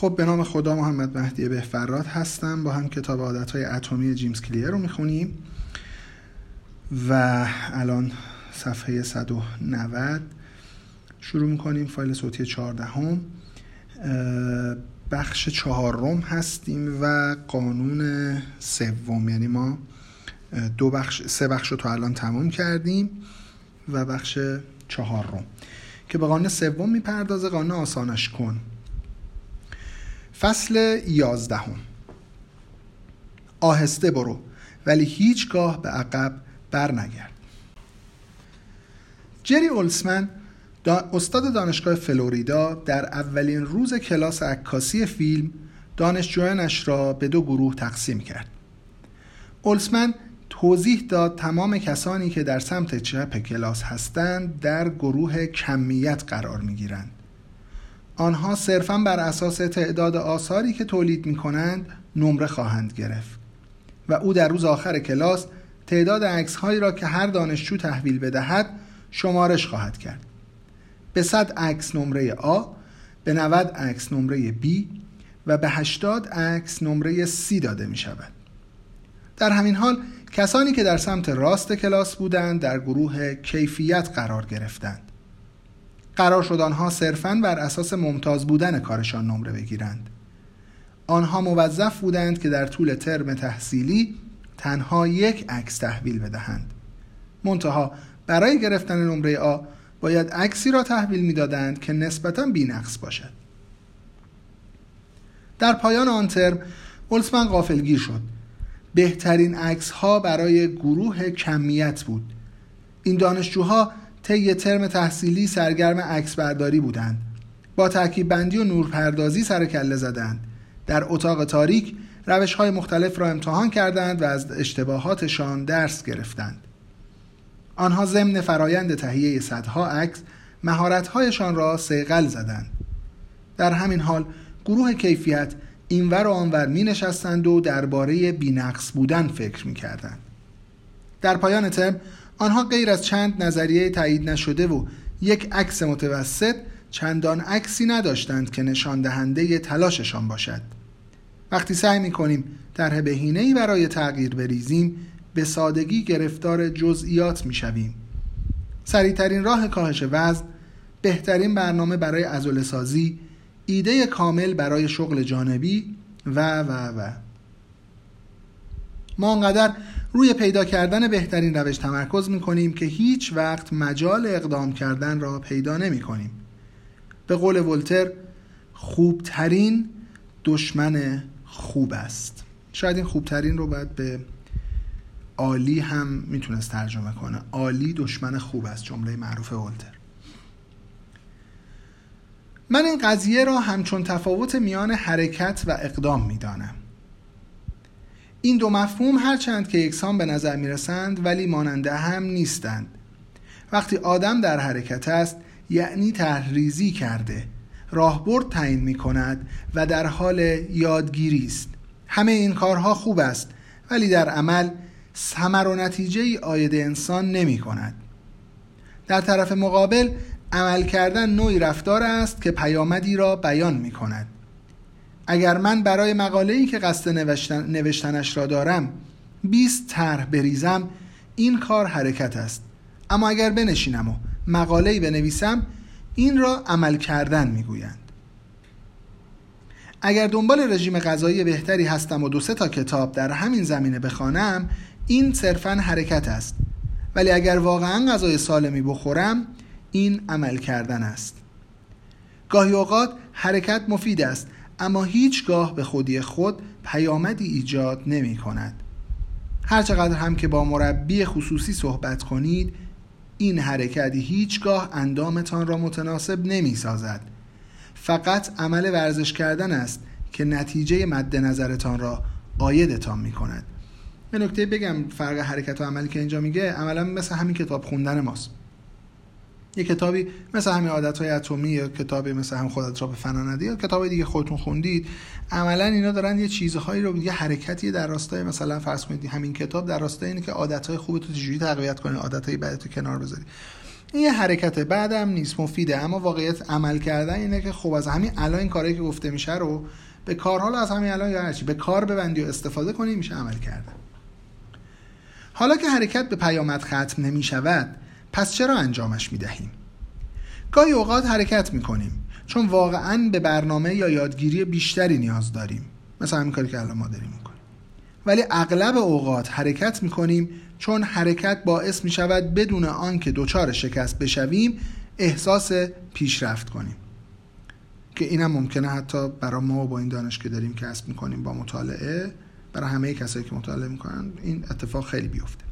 خب به نام خدا محمد مهدی بهفراد هستم. با هم کتاب عادت های اتمی جیمز کلیر رو می‌خونیم. و الان صفحه 190 شروع می‌کنیم. فایل صوتی 14 هم بخش چهارم هستیم و قانون سوم. یعنی ما دو بخش سه بخش رو تا الان تموم کردیم و بخش چهارم. که به قانون سوم می‌پردازه قانون آسانش کن. فصل یازدهم. آهسته برو ولی هیچگاه به عقب بر نگرد جری اولسمن استاد دانشگاه فلوریدا در اولین روز کلاس عکاسی فیلم دانشجویانش را به دو گروه تقسیم کرد. اولسمن توضیح داد تمام کسانی که در سمت چپ کلاس هستند در گروه کمیت قرار می گیرند. آنها صرفا بر اساس تعداد آثاری که تولید می کنند نمره خواهند گرفت. و او در روز آخر کلاس تعداد عکس هایی را که هر دانشجو تحویل بدهد شمارش خواهد کرد. به 100 عکس نمره A به 90 عکس نمره B و به 80 عکس نمره C داده می شود در همین حال کسانی که در سمت راست کلاس بودند در گروه کیفیت قرار گرفتند. قرار شد آنها صرفاً بر اساس ممتاز بودن کارشان نمره بگیرند. آنها موظف بودند که در طول ترم تحصیلی تنها یک عکس تحویل بدهند. منتها برای گرفتن نمره آ باید عکسی را تحویل می‌دادند که نسبتا بینقص باشد. در پایان آن ترم اولسمن غافلگیر شد. بهترین عکس ها برای گروه کمیت بود. این دانشجوها طی ترم تحصیلی سرگرم عکس برداری بودند. با ترکیب بندی و نورپردازی سر کله زدند. در اتاق تاریک روش های مختلف را امتحان کردند و از اشتباهاتشان درس گرفتند. آنها ضمن فرایند تهیه صدها عکس مهارتهایشان را سیقل زدند. در همین حال گروه کیفیت اینور و آنور می نشستند و درباره بینقص بودن فکر می کردند. در پایان ترم آنها غیر از چند نظریه تایید نشده و یک عکس متوسط چندان عکسی نداشتند که نشان دهنده تلاششان باشد. وقتی سعی می کنیم طرح بهینه برای تغییر بریزیم به سادگی گرفتار جزئیات می شویم سریعترین راه کاهش وزن بهترین برنامه برای ازوله سازی ایده کامل برای شغل جانبی و و و. ما انقدر روی پیدا کردن بهترین روش تمرکز می کنیم که هیچ وقت مجال اقدام کردن را پیدا نمی کنیم به قول ولتر خوبترین دشمن خوب است. شاید این خوبترین رو باید به عالی هم می‌تونست ترجمه کنه. عالی دشمن خوب است جمله معروف ولتر. من این قضیه را همچون تفاوت میان حرکت و اقدام می‌دانم. این دو مفهوم هرچند که یکسان به نظر می‌رسند ولی ماننده هم نیستند. وقتی آدم در حرکت است یعنی تحریزی کرده راهبرد تعیین می کند و در حال یادگیری است. همه این کارها خوب است ولی در عمل ثمر و نتیجه ای آید انسان نمی کند در طرف مقابل عمل کردن نوعی رفتار است که پیامدی را بیان می کند اگر من برای مقاله ای که قصد نوشتن، نوشتنش را دارم 20 طرح بریزم این کار حرکت است. اما اگر بنشینم و مقاله ای بنویسم این را عمل کردن می‌گویند. اگر دنبال رژیم غذایی بهتری هستم و دو سه تا کتاب در همین زمینه بخوانم این صرفا حرکت است. ولی اگر واقعا غذای سالمی بخورم این عمل کردن است. گاهی اوقات حرکت مفید است. اما هیچگاه به خودی خود پیامدی ایجاد نمی کند. هرچقدر هم که با مربی خصوصی صحبت کنید این حرکت هیچگاه اندامتان را متناسب نمی سازد. فقط عمل ورزش کردن است که نتیجه مد نظرتان را آیدتان می کند. به نکته بگم فرق حرکت و عملی که اینجا میگه عملا مثل همین کتاب خوندن ماست. یه کتابی مثل همین عادت های اتمی یا کتابی مثل هم خودت را به فنا ندی یا کتاب دیگه خودتون خوندید عملا اینا دارن یه چیزهایی رو یه حرکتی در راستای مثلا فرض کنید همین کتاب در راستای اینه که عادت های خوب تو چجوری تقویت کنی عادت های بدت کنار بذاری. این یه حرکت بعدم نیست مفیده. اما واقعیت عمل کردن اینه که خب از همین الان این کاری که گفته میشه رو به کار حالا از همین الان یا هرچی به کار ببندی و استفاده کنی میشه عمل کردن. حالا که حرکت به پیامد ختم نمی شود پس چرا انجامش می دهیم؟ گاهی اوقات حرکت می کنیم چون واقعا به برنامه یا یادگیری بیشتری نیاز داریم مثل همین کاری که الان ما داریم می‌کنیم. ولی اغلب اوقات حرکت می کنیم چون حرکت باعث می شود بدون آنکه دچار شکست بشویم احساس پیشرفت کنیم. که اینم ممکنه حتی برای ما با این دانش که داریم کسب می‌کنیم با مطالعه برای همه کسایی که مطالعه می‌کنن این اتفاق خیلی بیفته.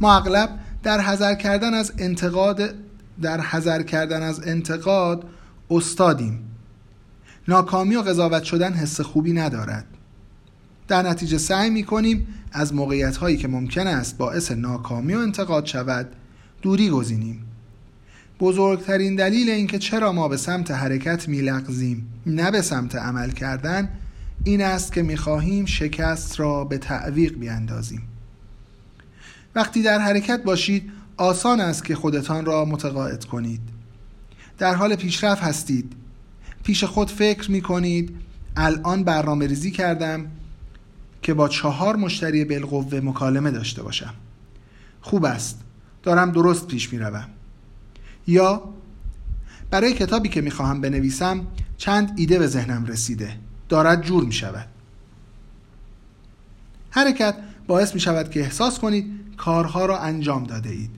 ما اغلب در حذر کردن از انتقاد در حذر کردن از انتقاد استادیم. ناکامی و قضاوت شدن حس خوبی ندارد. در نتیجه سعی می‌کنیم از موقعیت هایی که ممکن است باعث ناکامی و انتقاد شود دوری گزینیم. بزرگترین دلیل اینکه چرا ما به سمت حرکت میلغزیم نه به سمت عمل کردن این است که می‌خواهیم شکست را به تعویق بیاندازیم. وقتی در حرکت باشید آسان است که خودتان را متقاعد کنید. در حال پیشرفت هستید. پیش خود فکر می کنید الان برنامه ریزی کردم که با چهار مشتری بالقوه مکالمه داشته باشم. خوب است. دارم درست پیش می روم یا برای کتابی که می خواهم بنویسم چند ایده به ذهنم رسیده. دارد جور می شود حرکت باعث می شود که احساس کنید کارها را انجام داده اید.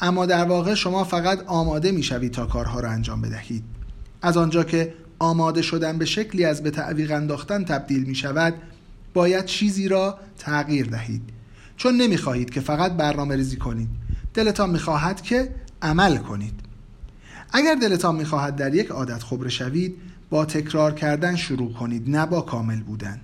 اما در واقع شما فقط آماده می شوید تا کارها را انجام بدهید. از آنجا که آماده شدن به شکلی از به تعویق انداختن تبدیل می شود باید چیزی را تغییر دهید. چون نمی خواهید که فقط برنامه ریزی کنید. دلتان می خواهد که عمل کنید. اگر دلتان می خواهد در یک عادت خبره شوید با تکرار کردن شروع کنید نه با کامل بودن.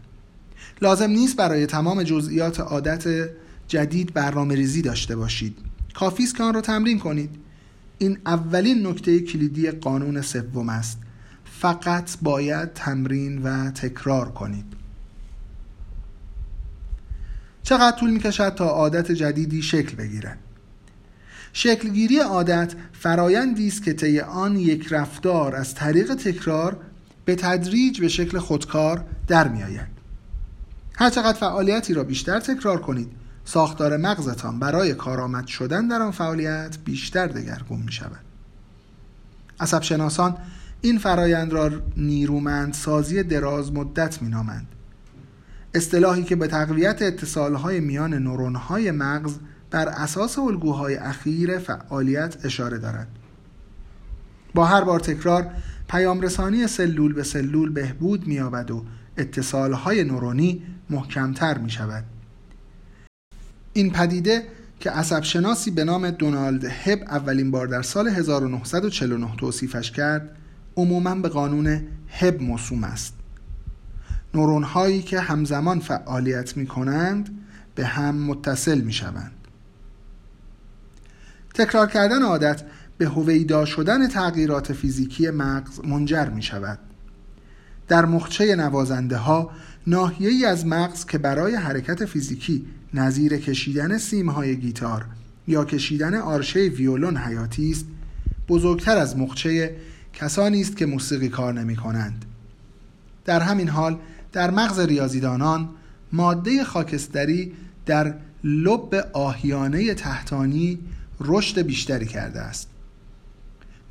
لازم نیست برای تمام جزئیات عادت جدید برنامه ریزی داشته باشید. کافی است که آن را تمرین کنید. این اولین نکته کلیدی قانون سوم است. فقط باید تمرین و تکرار کنید. چقدر طول می‌کشد تا عادت جدیدی شکل بگیرد؟ شکلگیری عادت فرایندی است که طی آن یک رفتار از طریق تکرار به تدریج به شکل خودکار در میآید. هرچقدر فعالیتی را بیشتر تکرار کنید ساختار مغزتان برای کارآمد شدن در آن فعالیت بیشتر دگرگون می شود عصب شناسان این فرایند را نیرومند سازی دراز مدت می نامند اصطلاحی که به تقویت اتصالهای میان نورونهای مغز بر اساس الگوهای اخیر فعالیت اشاره دارد. با هر بار تکرار پیام رسانی سلول به سلول بهبود می‌یابد و اتصالهای نورونی محکمتر می شود. این پدیده که عصب شناسی به نام دونالد هب اولین بار در سال 1949 توصیفش کرد عموما به قانون هب موسوم است. نورون هایی که همزمان فعالیت می کنند به هم متصل می شوند تکرار کردن عادت به هویدا شدن تغییرات فیزیکی مغز منجر می شود در مخچه نوازنده ها ناحیه ای از مغز که برای حرکت فیزیکی نظیر کشیدن سیمهای گیتار یا کشیدن آرشه ویولون حیاتی است بزرگتر از مخچه کسانی است که موسیقی کار نمی کنند. در همین حال در مغز ریاضیدانان ماده خاکستری در لب آهیانه تحتانی رشد بیشتری کرده است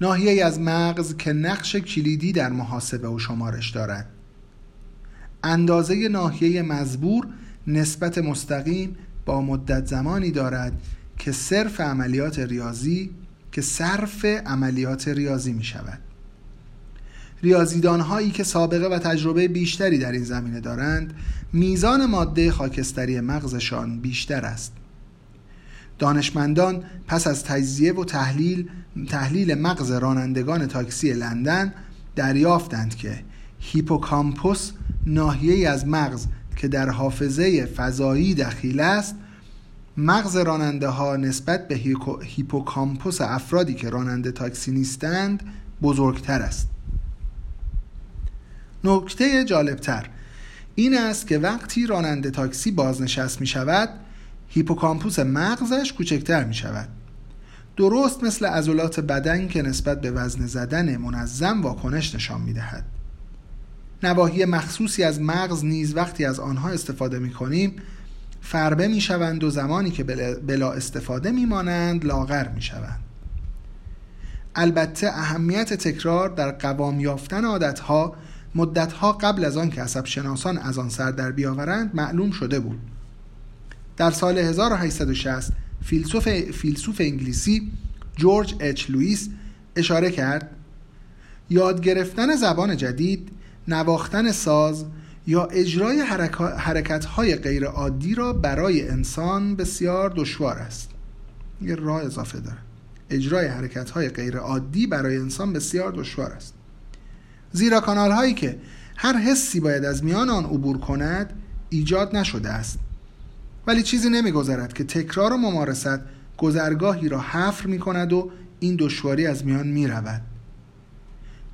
ناحیه از مغز که نقش کلیدی در محاسبه و شمارش دارد اندازه ناحیه مزبور نسبت مستقیم با مدت زمانی دارد که صرف عملیات ریاضی که صرف عملیات ریاضی می شود. ریاضیدان هایی که سابقه و تجربه بیشتری در این زمینه دارند میزان ماده خاکستری مغزشان بیشتر است. دانشمندان پس از تجزیه و تحلیل تحلیل مغز رانندگان تاکسی لندن دریافتند که هیپوکامپوس ناحیه‌ای از مغز که در حافظه فضایی دخیل است مغز راننده ها نسبت به هیپوکامپوس افرادی که راننده تاکسی نیستند بزرگتر است. نکته جالبتر این است که وقتی راننده تاکسی بازنشست می شود هیپوکامپوس مغزش کوچکتر می شود درست مثل عضلات بدن که نسبت به وزن زدن منظم واکنش نشان می‌دهد. نواحی مخصوصی از مغز نیز وقتی از آنها استفاده می کنیم فربه می شوند و زمانی که بلا استفاده می مانند لاغر می شوند البته اهمیت تکرار در قوام یافتن عادتها مدتها قبل از آن که عصب شناسان از آن سر در بیاورند معلوم شده بود. در سال 1860 فیلسوف, فیلسوف انگلیسی جورج اچ لوئیس اشاره کرد یاد گرفتن زبان جدید نواختن ساز یا اجرای حرکت های غیر عادی را برای انسان بسیار دشوار است. یه راه اضافه داره. اجرای حرکت های غیر عادی برای انسان بسیار دشوار است. زیرا کانال هایی که هر حسی باید از میان آن عبور کند ایجاد نشده است. ولی چیزی نمیگذرد که تکرار و ممارست گذرگاهی را حفر می کند و این دشواری از میان می رود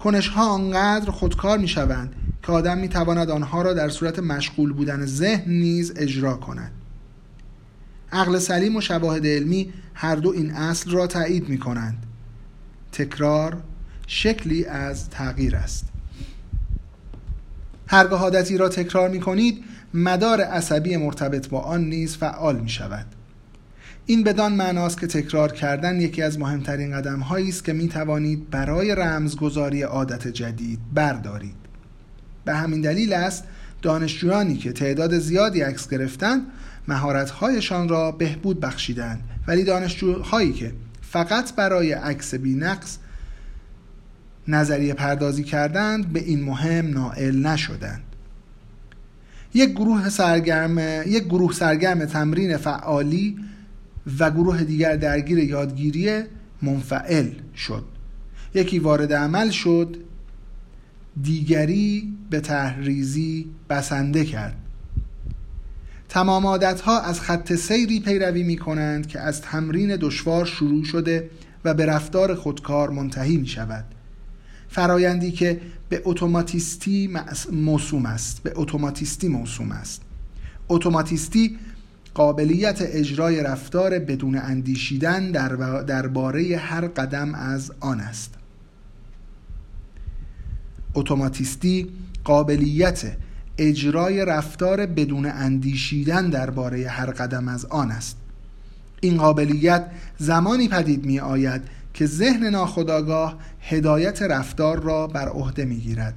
کنش ها آنقدر خودکار می شوند که آدم می تواند آنها را در صورت مشغول بودن ذهن نیز اجرا کند. عقل سلیم و شواهد علمی هر دو این اصل را تایید می کنند تکرار شکلی از تغییر است. هرگاه عادتی را تکرار می کنید مدار عصبی مرتبط با آن نیز فعال می شود این بدان معناست که تکرار کردن یکی از مهمترین قدم هایی است که می توانید برای رمزگذاری عادت جدید بردارید. به همین دلیل است دانشجویانی که تعداد زیادی عکس گرفتند مهارت‌هایشان را بهبود بخشیدند. ولی دانشجوهایی که فقط برای عکس بینقص نظریه پردازی کردند به این مهم نائل نشدند. یک گروه سرگرم یک گروه سرگرم تمرین فعالی و گروه دیگر درگیر یادگیری منفعل شد. یکی وارد عمل شد دیگری به تحریزی بسنده کرد. تمام عادت ها از خط سیری پیروی می کنند که از تمرین دشوار شروع شده و به رفتار خودکار منتهی می شود فرایندی که به اتوماتیستی موسوم است به اتوماتیستی موسوم است. اتوماتیستی قابلیت اجرای رفتار بدون اندیشیدن در درباره هر قدم از آن است. اتوماتیستی قابلیت اجرای رفتار بدون اندیشیدن درباره هر قدم از آن است. این قابلیت زمانی پدید می آید که ذهن ناخودآگاه هدایت رفتار را بر عهده می گیرد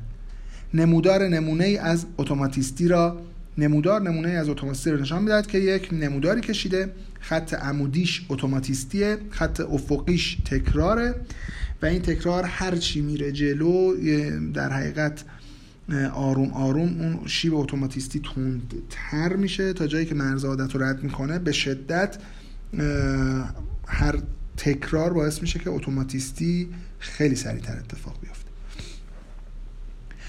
نمودار نمونه از اتوماتیستی را نمودار نمونه از اتوماتیستی را نشان می‌دهد که یک نموداری کشیده خط عمودیش اتوماتیستیه خط افقیش تکراره و این تکرار هر چی میره جلو در حقیقت آروم آروم اون شیب اتوماتیستی تر میشه تا جایی که مرز عادت رو رد می‌کنه. به شدت هر تکرار باعث میشه که اتوماتیستی خیلی سریعتر اتفاق بیفته.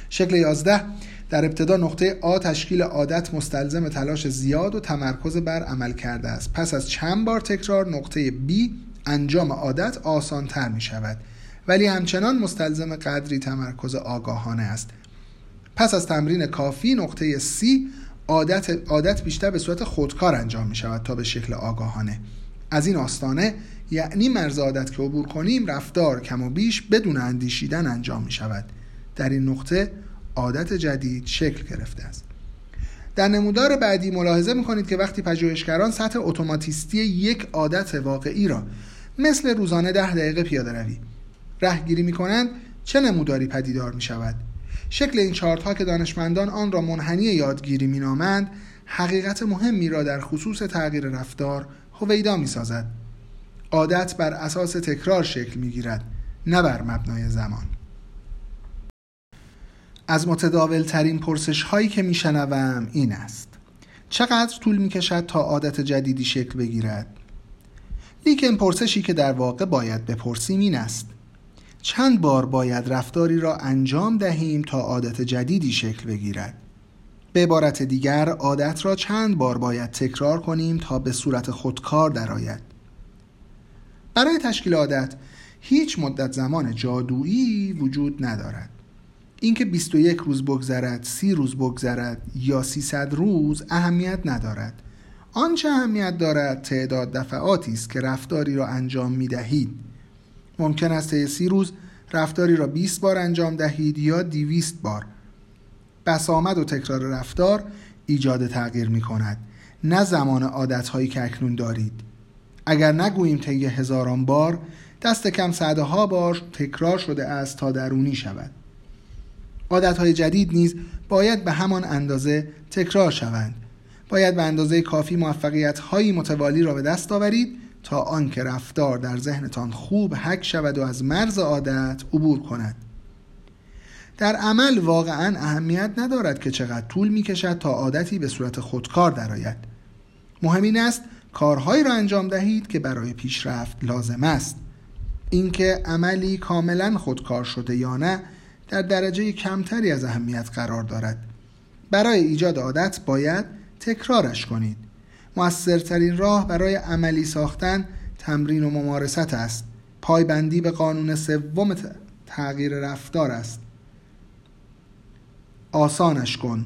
شکل 11 در ابتدا نقطه آ تشکیل عادت مستلزم تلاش زیاد و تمرکز بر عمل کرده است. پس از چند بار تکرار نقطه B انجام عادت آسان تر می شود ولی همچنان مستلزم قدری تمرکز آگاهانه است. پس از تمرین کافی نقطه C عادت, عادت بیشتر به صورت خودکار انجام می شود تا به شکل آگاهانه. از این آستانه یعنی مرز عادت که عبور کنیم رفتار کم و بیش بدون اندیشیدن انجام می شود در این نقطه عادت جدید شکل گرفته است. در نمودار بعدی ملاحظه می کنید که وقتی پژوهشگران سطح اتوماتیستی یک عادت واقعی را مثل روزانه ده دقیقه پیاده روی رهگیری می کنند چه نموداری پدیدار می شود شکل این چارت ها که دانشمندان آن را منحنی یادگیری می نامند حقیقت مهمی را در خصوص تغییر رفتار هویدا می سازد عادت بر اساس تکرار شکل می گیرد نه بر مبنای زمان. از متداول ترین پرسش هایی که می شنوم این است چقدر طول می کشد تا عادت جدیدی شکل بگیرد؟ لیکن پرسشی که در واقع باید بپرسیم این است چند بار باید رفتاری را انجام دهیم تا عادت جدیدی شکل بگیرد؟ به عبارت دیگر عادت را چند بار باید تکرار کنیم تا به صورت خودکار درآید برای تشکیل عادت هیچ مدت زمان جادویی وجود ندارد اینکه 21 روز بگذرد 30 روز بگذرد یا 300 روز اهمیت ندارد. آنچه اهمیت دارد تعداد دفعاتی است که رفتاری را انجام می دهید ممکن است طی سی روز رفتاری را 20 بار انجام دهید یا 200 بار. بسامد و تکرار رفتار ایجاد تغییر می کند نه زمان عادتهایی که اکنون دارید. اگر نگوییم طی هزاران بار دست کم صدها بار تکرار شده است تا درونی شود. عادتهای جدید نیز باید به همان اندازه تکرار شوند. باید به اندازه کافی موفقیت هایی متوالی را به دست آورید تا آنکه رفتار در ذهنتان خوب حک شود و از مرز عادت عبور کند. در عمل واقعا اهمیت ندارد که چقدر طول می کشد تا عادتی به صورت خودکار درآید. مهم این است کارهایی را انجام دهید که برای پیشرفت لازم است. اینکه عملی کاملا خودکار شده یا نه در درجه کمتری از اهمیت قرار دارد. برای ایجاد عادت باید تکرارش کنید. موثرترین راه برای عملی ساختن تمرین و ممارست است. پایبندی به قانون سوم تغییر رفتار است. آسانش کن.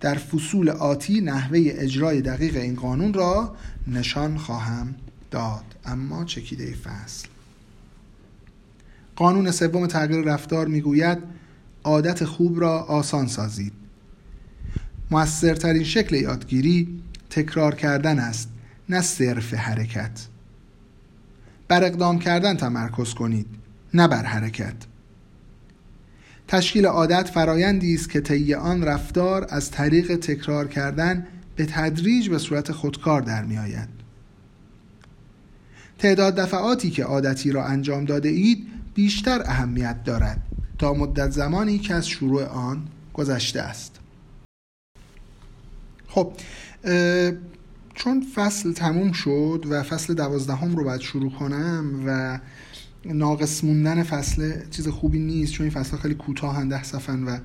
در فصول آتی نحوه اجرای دقیق این قانون را نشان خواهم داد. اما چکیده فصل. قانون سوم تغییر رفتار می‌گوید عادت خوب را آسان سازید. موثرترین شکل یادگیری تکرار کردن است نه صرف حرکت. بر اقدام کردن تمرکز کنید نه بر حرکت. تشکیل عادت فرایندی است که طی آن رفتار از طریق تکرار کردن به تدریج به صورت خودکار در می آید. تعداد دفعاتی که عادتی را انجام داده اید بیشتر اهمیت دارد. تا مدت زمانی که از شروع آن گذشته است. خب چون فصل تموم شد و فصل دوازدهم رو باید شروع کنم و ناقص موندن فصل چیز خوبی نیست چون این فصل خیلی کوتاه ده صفن و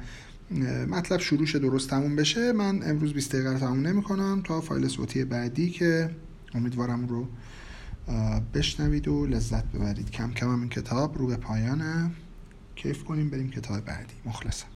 مطلب شروعش درست تموم بشه من امروز 20 دقیقه رو تموم نمی کنم تا فایل صوتی بعدی که امیدوارم رو بشنوید و لذت ببرید. کم کم این کتاب رو به پایانه. کیف کنیم بریم کتاب بعدی. مخلصم.